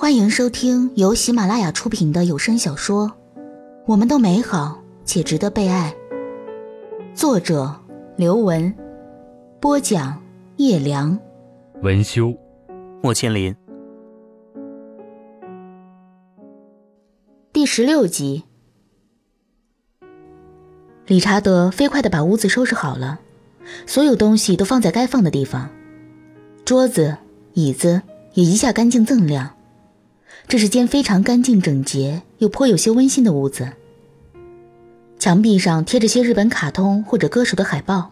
欢迎收听由喜马拉雅出品的有声小说《我们都美好且值得被爱》，作者刘文，播讲叶良，文修，莫千林，第十六集。理查德飞快的把屋子收拾好了，所有东西都放在该放的地方，桌子、椅子也一下干净锃亮。这是间非常干净整洁又颇有些温馨的屋子。墙壁上贴着些日本卡通或者歌手的海报，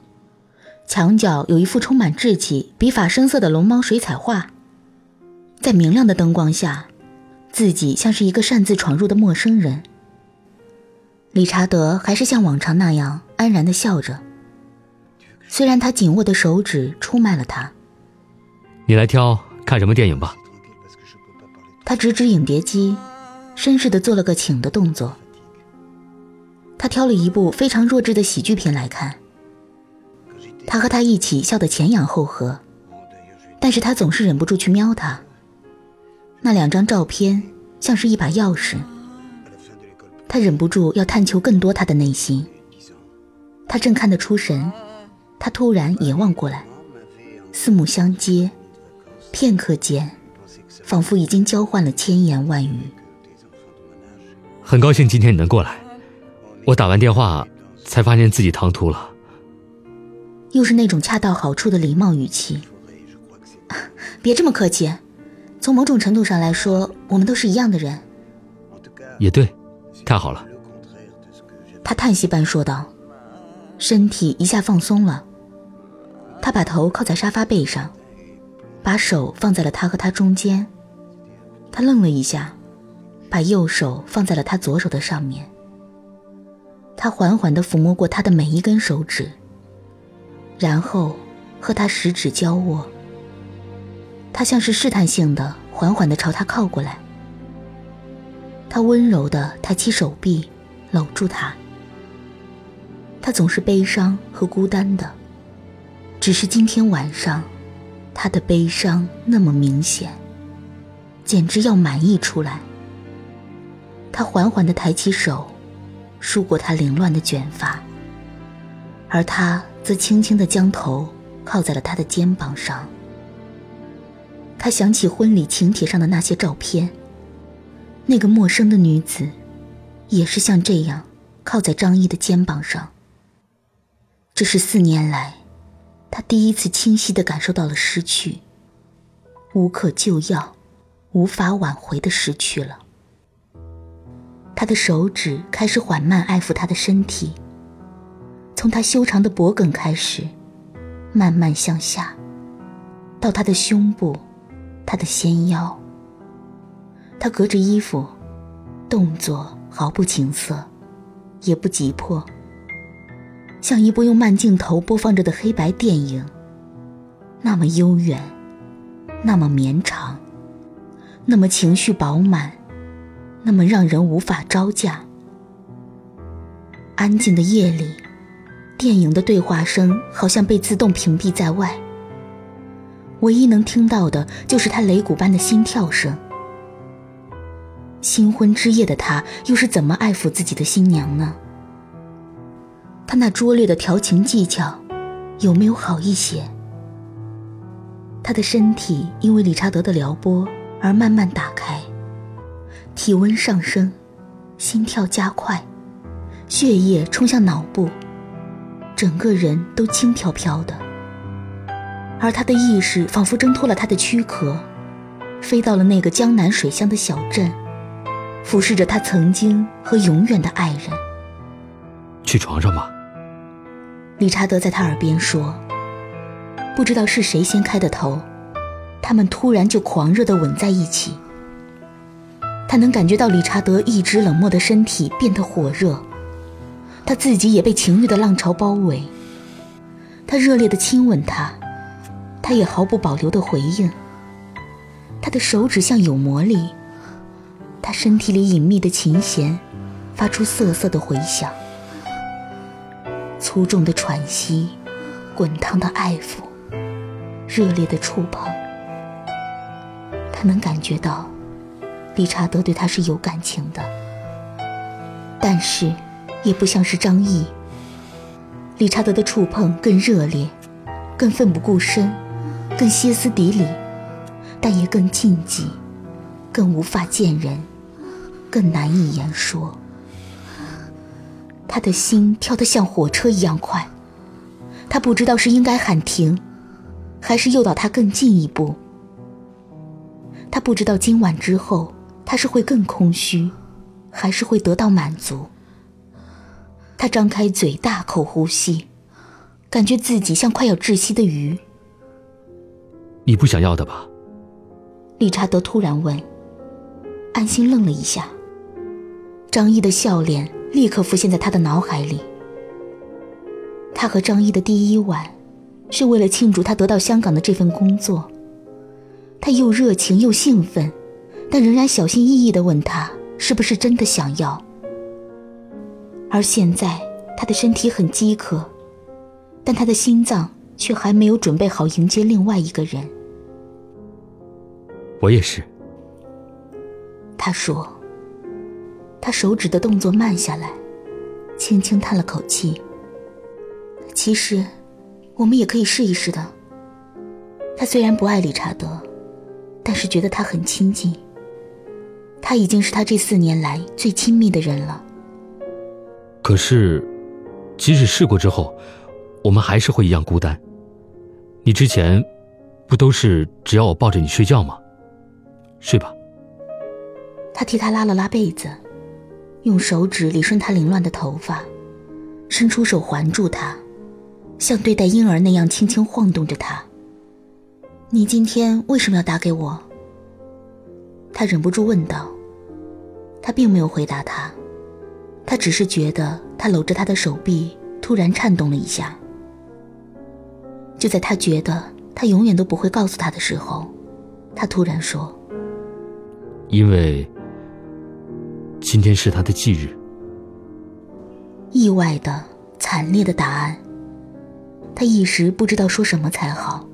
墙角有一幅充满稚气、笔法生涩的龙猫水彩画。在明亮的灯光下，自己像是一个擅自闯入的陌生人。理查德还是像往常那样安然地笑着，虽然他紧握的手指出卖了他。你来挑看什么电影吧。他指指影碟机，绅士的做了个请的动作。他挑了一部非常弱智的喜剧片来看。他和他一起笑得前仰后合，但是他总是忍不住去瞄他。那两张照片像是一把钥匙。他忍不住要探求更多他的内心。他正看得出神，他突然也望过来，四目相接，片刻间。仿佛已经交换了千言万语。很高兴今天你能过来，我打完电话才发现自己唐突了。又是那种恰到好处的礼貌语气。别这么客气，从某种程度上来说，我们都是一样的人。也对，太好了。他叹息般说道，身体一下放松了。他把头靠在沙发背上，把手放在了他和他中间。他愣了一下，把右手放在了他左手的上面。他缓缓地抚摸过他的每一根手指，然后和他十指交握。他像是试探性的缓缓地朝他靠过来。他温柔地抬起手臂，搂住他。他总是悲伤和孤单的，只是今天晚上，他的悲伤那么明显。简直要满溢出来。他缓缓地抬起手，梳过他凌乱的卷发，而他则轻轻地将头靠在了他的肩膀上。他想起婚礼请帖上的那些照片，那个陌生的女子，也是像这样靠在张毅的肩膀上。这是四年来，他第一次清晰地感受到了失去，无可救药。无法挽回的失去了。他的手指开始缓慢爱抚他的身体，从他修长的脖颈开始，慢慢向下，到他的胸部，他的纤腰。他隔着衣服，动作毫不情色，也不急迫，像一部用慢镜头播放着的黑白电影，那么悠远，那么绵长。那么情绪饱满，那么让人无法招架。安静的夜里，电影的对话声好像被自动屏蔽在外。唯一能听到的就是他擂鼓般的心跳声。新婚之夜的他又是怎么爱抚自己的新娘呢？他那拙劣的调情技巧有没有好一些？他的身体因为理查德的撩拨。而慢慢打开，体温上升，心跳加快，血液冲向脑部，整个人都轻飘飘的。而他的意识仿佛挣脱了他的躯壳，飞到了那个江南水乡的小镇，俯视着他曾经和永远的爱人。去床上吧，理查德在他耳边说。不知道是谁先开的头。他们突然就狂热地吻在一起。他能感觉到理查德一直冷漠的身体变得火热，他自己也被情欲的浪潮包围。他热烈地亲吻她，他也毫不保留地回应。他的手指像有魔力，他身体里隐秘的琴弦发出瑟瑟的回响。粗重的喘息，滚烫的爱抚，热烈的触碰。他能感觉到，理查德对他是有感情的，但是也不像是张毅。理查德的触碰更热烈，更奋不顾身，更歇斯底里，但也更禁忌，更无法见人，更难以言说。他的心跳得像火车一样快，他不知道是应该喊停，还是诱导他更进一步。他不知道今晚之后他是会更空虚，还是会得到满足。他张开嘴，大口呼吸，感觉自己像快要窒息的鱼。你不想要的吧？理查德突然问。安心愣了一下。张毅的笑脸立刻浮现在他的脑海里。他和张毅的第一晚，是为了庆祝他得到香港的这份工作。他又热情又兴奋，但仍然小心翼翼地问他是不是真的想要。而现在，他的身体很饥渴，但他的心脏却还没有准备好迎接另外一个人。我也是。他说。他手指的动作慢下来，轻轻叹了口气。其实，我们也可以试一试的。他虽然不爱理查德。但是觉得他很亲近，他已经是他这四年来最亲密的人了。可是，即使试过之后，我们还是会一样孤单。你之前，不都是只要我抱着你睡觉吗？睡吧。他替他拉了拉被子，用手指理顺他凌乱的头发，伸出手环住他，像对待婴儿那样轻轻晃动着他。你今天为什么要打给我？他忍不住问道。他并没有回答他，他只是觉得他搂着他的手臂突然颤动了一下。就在他觉得他永远都不会告诉他的时候，他突然说：“因为今天是他的忌日。”意外的、惨烈的答案，他一时不知道说什么才好。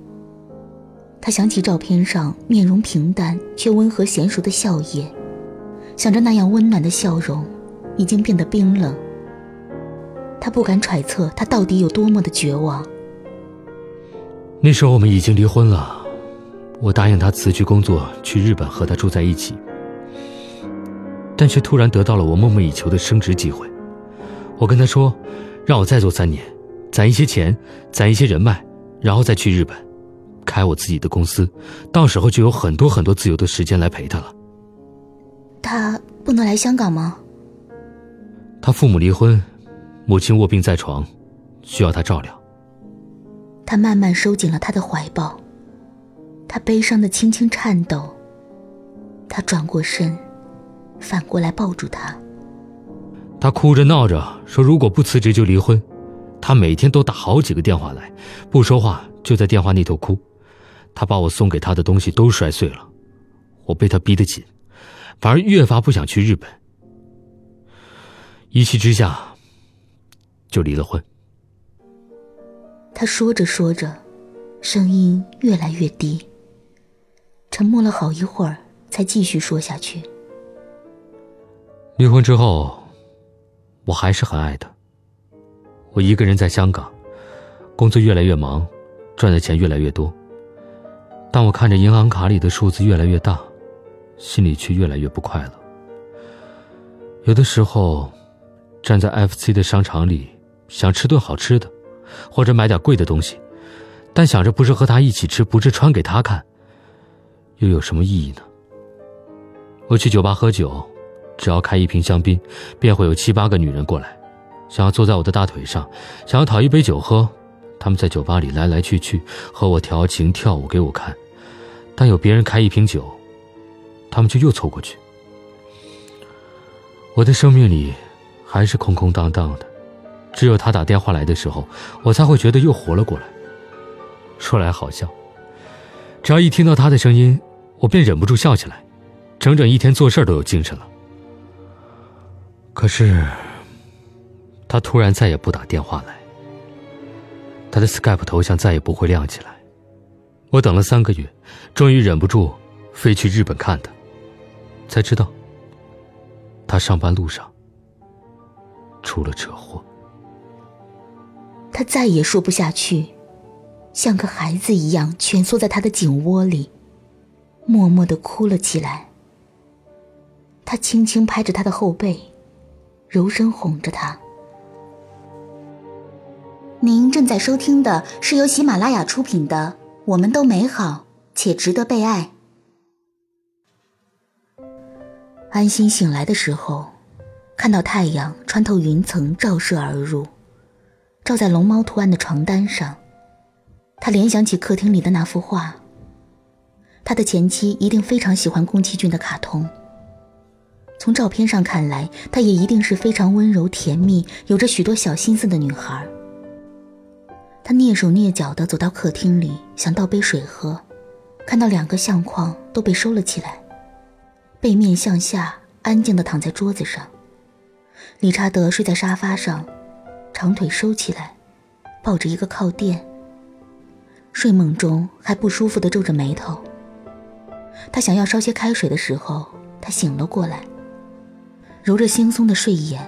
他想起照片上面容平淡却温和娴熟的笑靥，想着那样温暖的笑容已经变得冰冷。他不敢揣测他到底有多么的绝望。那时候我们已经离婚了，我答应他辞去工作去日本和他住在一起，但却突然得到了我梦寐以求的升职机会。我跟他说，让我再做三年，攒一些钱，攒一些人脉，然后再去日本。开我自己的公司，到时候就有很多很多自由的时间来陪他了。他不能来香港吗？他父母离婚，母亲卧病在床，需要他照料。他慢慢收紧了他的怀抱，他悲伤的轻轻颤抖。他转过身，反过来抱住他。他哭着闹着说：“如果不辞职就离婚。”他每天都打好几个电话来，不说话就在电话那头哭。他把我送给他的东西都摔碎了，我被他逼得紧，反而越发不想去日本。一气之下，就离了婚。他说着说着，声音越来越低。沉默了好一会儿，才继续说下去。离婚之后，我还是很爱他。我一个人在香港，工作越来越忙，赚的钱越来越多。当我看着银行卡里的数字越来越大，心里却越来越不快乐。有的时候，站在 FC 的商场里，想吃顿好吃的，或者买点贵的东西，但想着不是和他一起吃，不是穿给他看，又有什么意义呢？我去酒吧喝酒，只要开一瓶香槟，便会有七八个女人过来，想要坐在我的大腿上，想要讨一杯酒喝。他们在酒吧里来来去去，和我调情跳舞给我看。但有别人开一瓶酒，他们就又凑过去。我的生命里还是空空荡荡的，只有他打电话来的时候，我才会觉得又活了过来。说来好笑，只要一听到他的声音，我便忍不住笑起来，整整一天做事都有精神了。可是，他突然再也不打电话来，他的 Skype 头像再也不会亮起来。我等了三个月，终于忍不住飞去日本看他。才知道，他上班路上出了车祸。他再也说不下去，像个孩子一样蜷缩在他的颈窝里，默默的哭了起来。他轻轻拍着他的后背，柔声哄着他。您正在收听的是由喜马拉雅出品的《我们都美好且值得被爱》。安心醒来的时候，看到太阳穿透云层照射而入，照在龙猫图案的床单上，他联想起客厅里的那幅画。他的前妻一定非常喜欢宫崎骏的卡通。从照片上看来，她也一定是非常温柔甜蜜、有着许多小心思的女孩。他蹑手蹑脚地走到客厅里，想倒杯水喝，看到两个相框都被收了起来，背面向下，安静地躺在桌子上。理查德睡在沙发上，长腿收起来，抱着一个靠垫。睡梦中还不舒服地皱着眉头。他想要烧些开水的时候，他醒了过来。揉着惺忪的睡眼，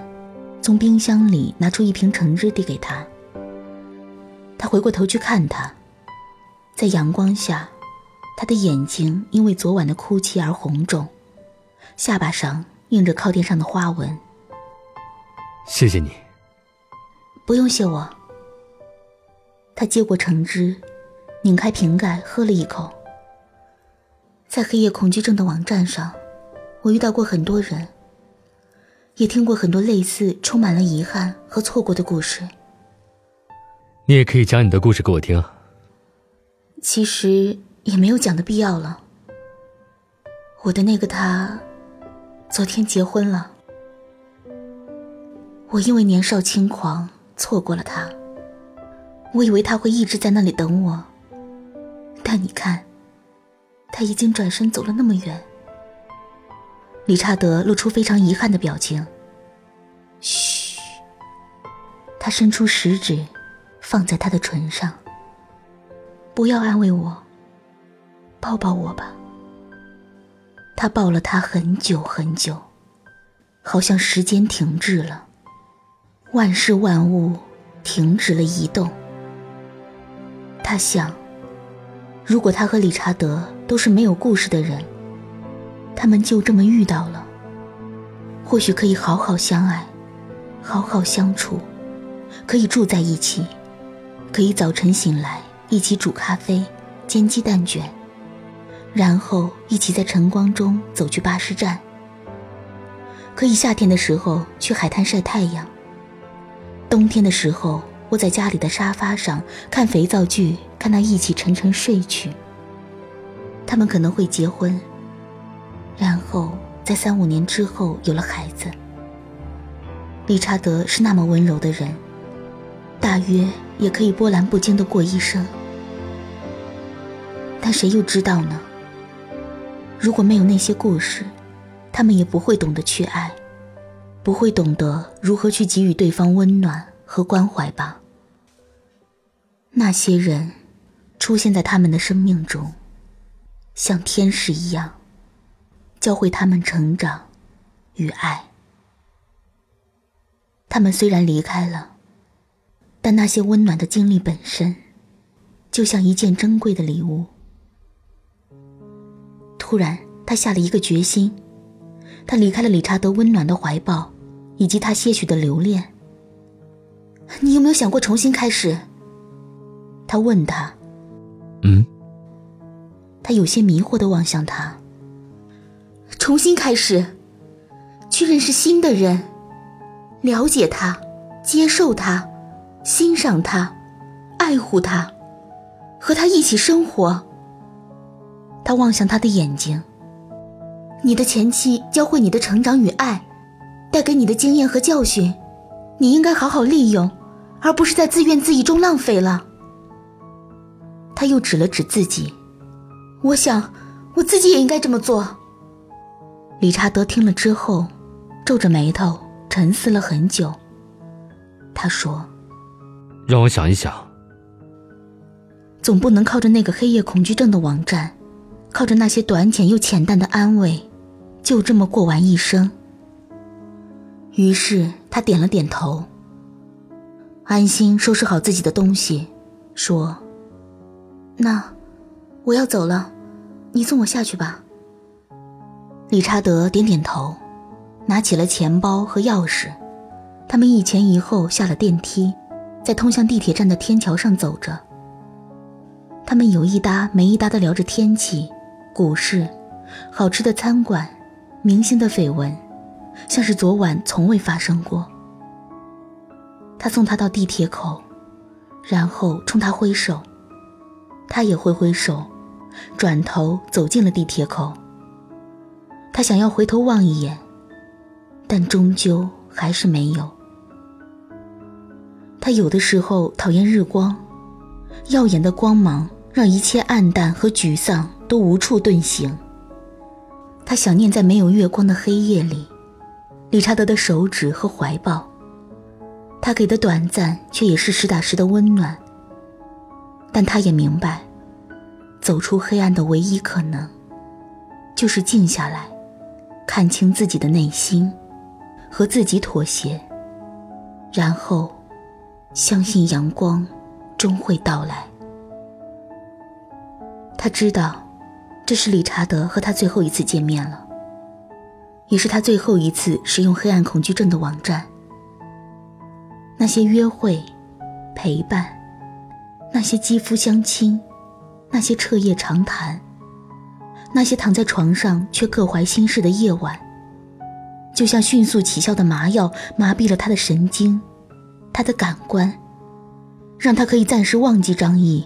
从冰箱里拿出一瓶橙汁递给他。他回过头去看他，在阳光下，他的眼睛因为昨晚的哭泣而红肿，下巴上印着靠垫上的花纹。谢谢你。不用谢我。他接过橙汁，拧开瓶盖喝了一口。在黑夜恐惧症的网站上，我遇到过很多人。也听过很多类似充满了遗憾和错过的故事。你也可以讲你的故事给我听。其实也没有讲的必要了。我的那个他，昨天结婚了。我因为年少轻狂错过了他。我以为他会一直在那里等我，但你看，他已经转身走了那么远。理查德露出非常遗憾的表情。嘘，他伸出食指，放在他的唇上。不要安慰我，抱抱我吧。他抱了他很久很久，好像时间停滞了，万事万物停止了移动。他想，如果他和理查德都是没有故事的人。他们就这么遇到了，或许可以好好相爱，好好相处，可以住在一起，可以早晨醒来一起煮咖啡、煎鸡蛋卷，然后一起在晨光中走去巴士站。可以夏天的时候去海滩晒太阳，冬天的时候窝在家里的沙发上看肥皂剧，看他一起沉沉睡去。他们可能会结婚。然后在三五年之后有了孩子。理查德是那么温柔的人，大约也可以波澜不惊的过一生。但谁又知道呢？如果没有那些故事，他们也不会懂得去爱，不会懂得如何去给予对方温暖和关怀吧。那些人出现在他们的生命中，像天使一样。教会他们成长与爱。他们虽然离开了，但那些温暖的经历本身，就像一件珍贵的礼物。突然，他下了一个决心，他离开了理查德温暖的怀抱，以及他些许的留恋。你有没有想过重新开始？他问他。嗯。他有些迷惑的望向他。重新开始，去认识新的人，了解他，接受他，欣赏他，爱护他，和他一起生活。他望向他的眼睛。你的前妻教会你的成长与爱，带给你的经验和教训，你应该好好利用，而不是在自怨自艾中浪费了。他又指了指自己，我想，我自己也应该这么做。理查德听了之后，皱着眉头沉思了很久。他说：“让我想一想。总不能靠着那个黑夜恐惧症的网站，靠着那些短浅又浅淡的安慰，就这么过完一生。于是他点了点头。安心收拾好自己的东西，说：“那我要走了，你送我下去吧。”理查德点点头，拿起了钱包和钥匙。他们一前一后下了电梯，在通向地铁站的天桥上走着。他们有一搭没一搭的聊着天气、股市、好吃的餐馆、明星的绯闻，像是昨晚从未发生过。他送她到地铁口，然后冲她挥手，他也挥挥手，转头走进了地铁口。他想要回头望一眼，但终究还是没有。他有的时候讨厌日光，耀眼的光芒让一切暗淡和沮丧都无处遁形。他想念在没有月光的黑夜里，理查德的手指和怀抱，他给的短暂却也是实打实的温暖。但他也明白，走出黑暗的唯一可能，就是静下来。看清自己的内心，和自己妥协，然后相信阳光终会到来。他知道，这是理查德和他最后一次见面了，也是他最后一次使用黑暗恐惧症的网站。那些约会、陪伴，那些肌肤相亲，那些彻夜长谈。那些躺在床上却各怀心事的夜晚，就像迅速起效的麻药，麻痹了他的神经，他的感官，让他可以暂时忘记张毅，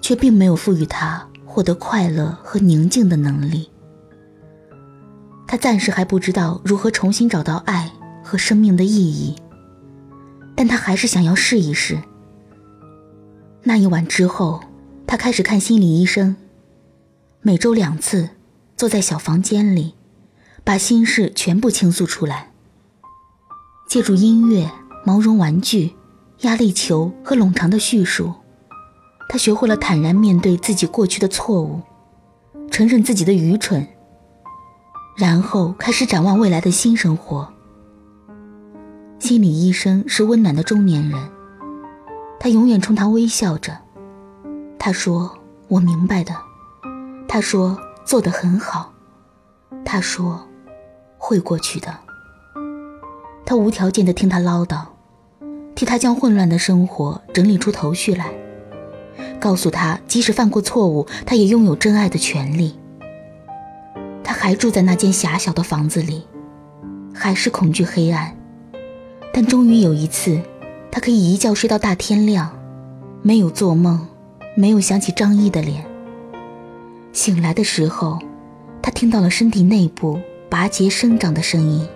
却并没有赋予他获得快乐和宁静的能力。他暂时还不知道如何重新找到爱和生命的意义，但他还是想要试一试。那一晚之后，他开始看心理医生。每周两次，坐在小房间里，把心事全部倾诉出来。借助音乐、毛绒玩具、压力球和冗长的叙述，他学会了坦然面对自己过去的错误，承认自己的愚蠢，然后开始展望未来的新生活。心理医生是温暖的中年人，他永远冲他微笑着。他说：“我明白的。”他说：“做得很好。”他说：“会过去的。”他无条件的听他唠叨，替他将混乱的生活整理出头绪来，告诉他，即使犯过错误，他也拥有真爱的权利。他还住在那间狭小的房子里，还是恐惧黑暗，但终于有一次，他可以一觉睡到大天亮，没有做梦，没有想起张毅的脸。醒来的时候，他听到了身体内部拔节生长的声音。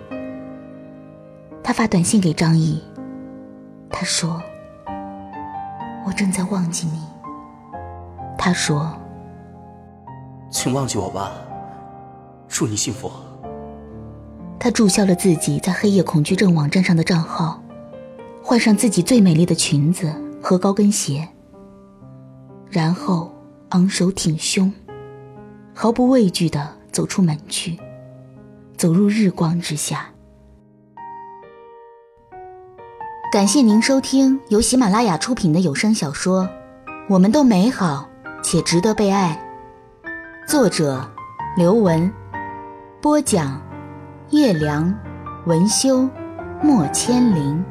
他发短信给张毅，他说：“我正在忘记你。”他说：“请忘记我吧，祝你幸福。”他注销了自己在黑夜恐惧症网站上的账号，换上自己最美丽的裙子和高跟鞋，然后昂首挺胸。毫不畏惧的走出门去，走入日光之下。感谢您收听由喜马拉雅出品的有声小说《我们都美好且值得被爱》，作者刘文，播讲叶良，文修，莫千灵。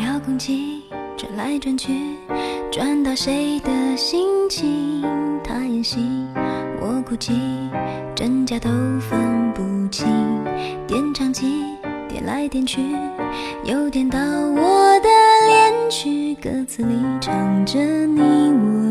遥控器转来转去。转到谁的心情？他演戏，我哭泣，真假都分不清。点唱机点来点去，又点到我的恋曲，歌词里唱着你我。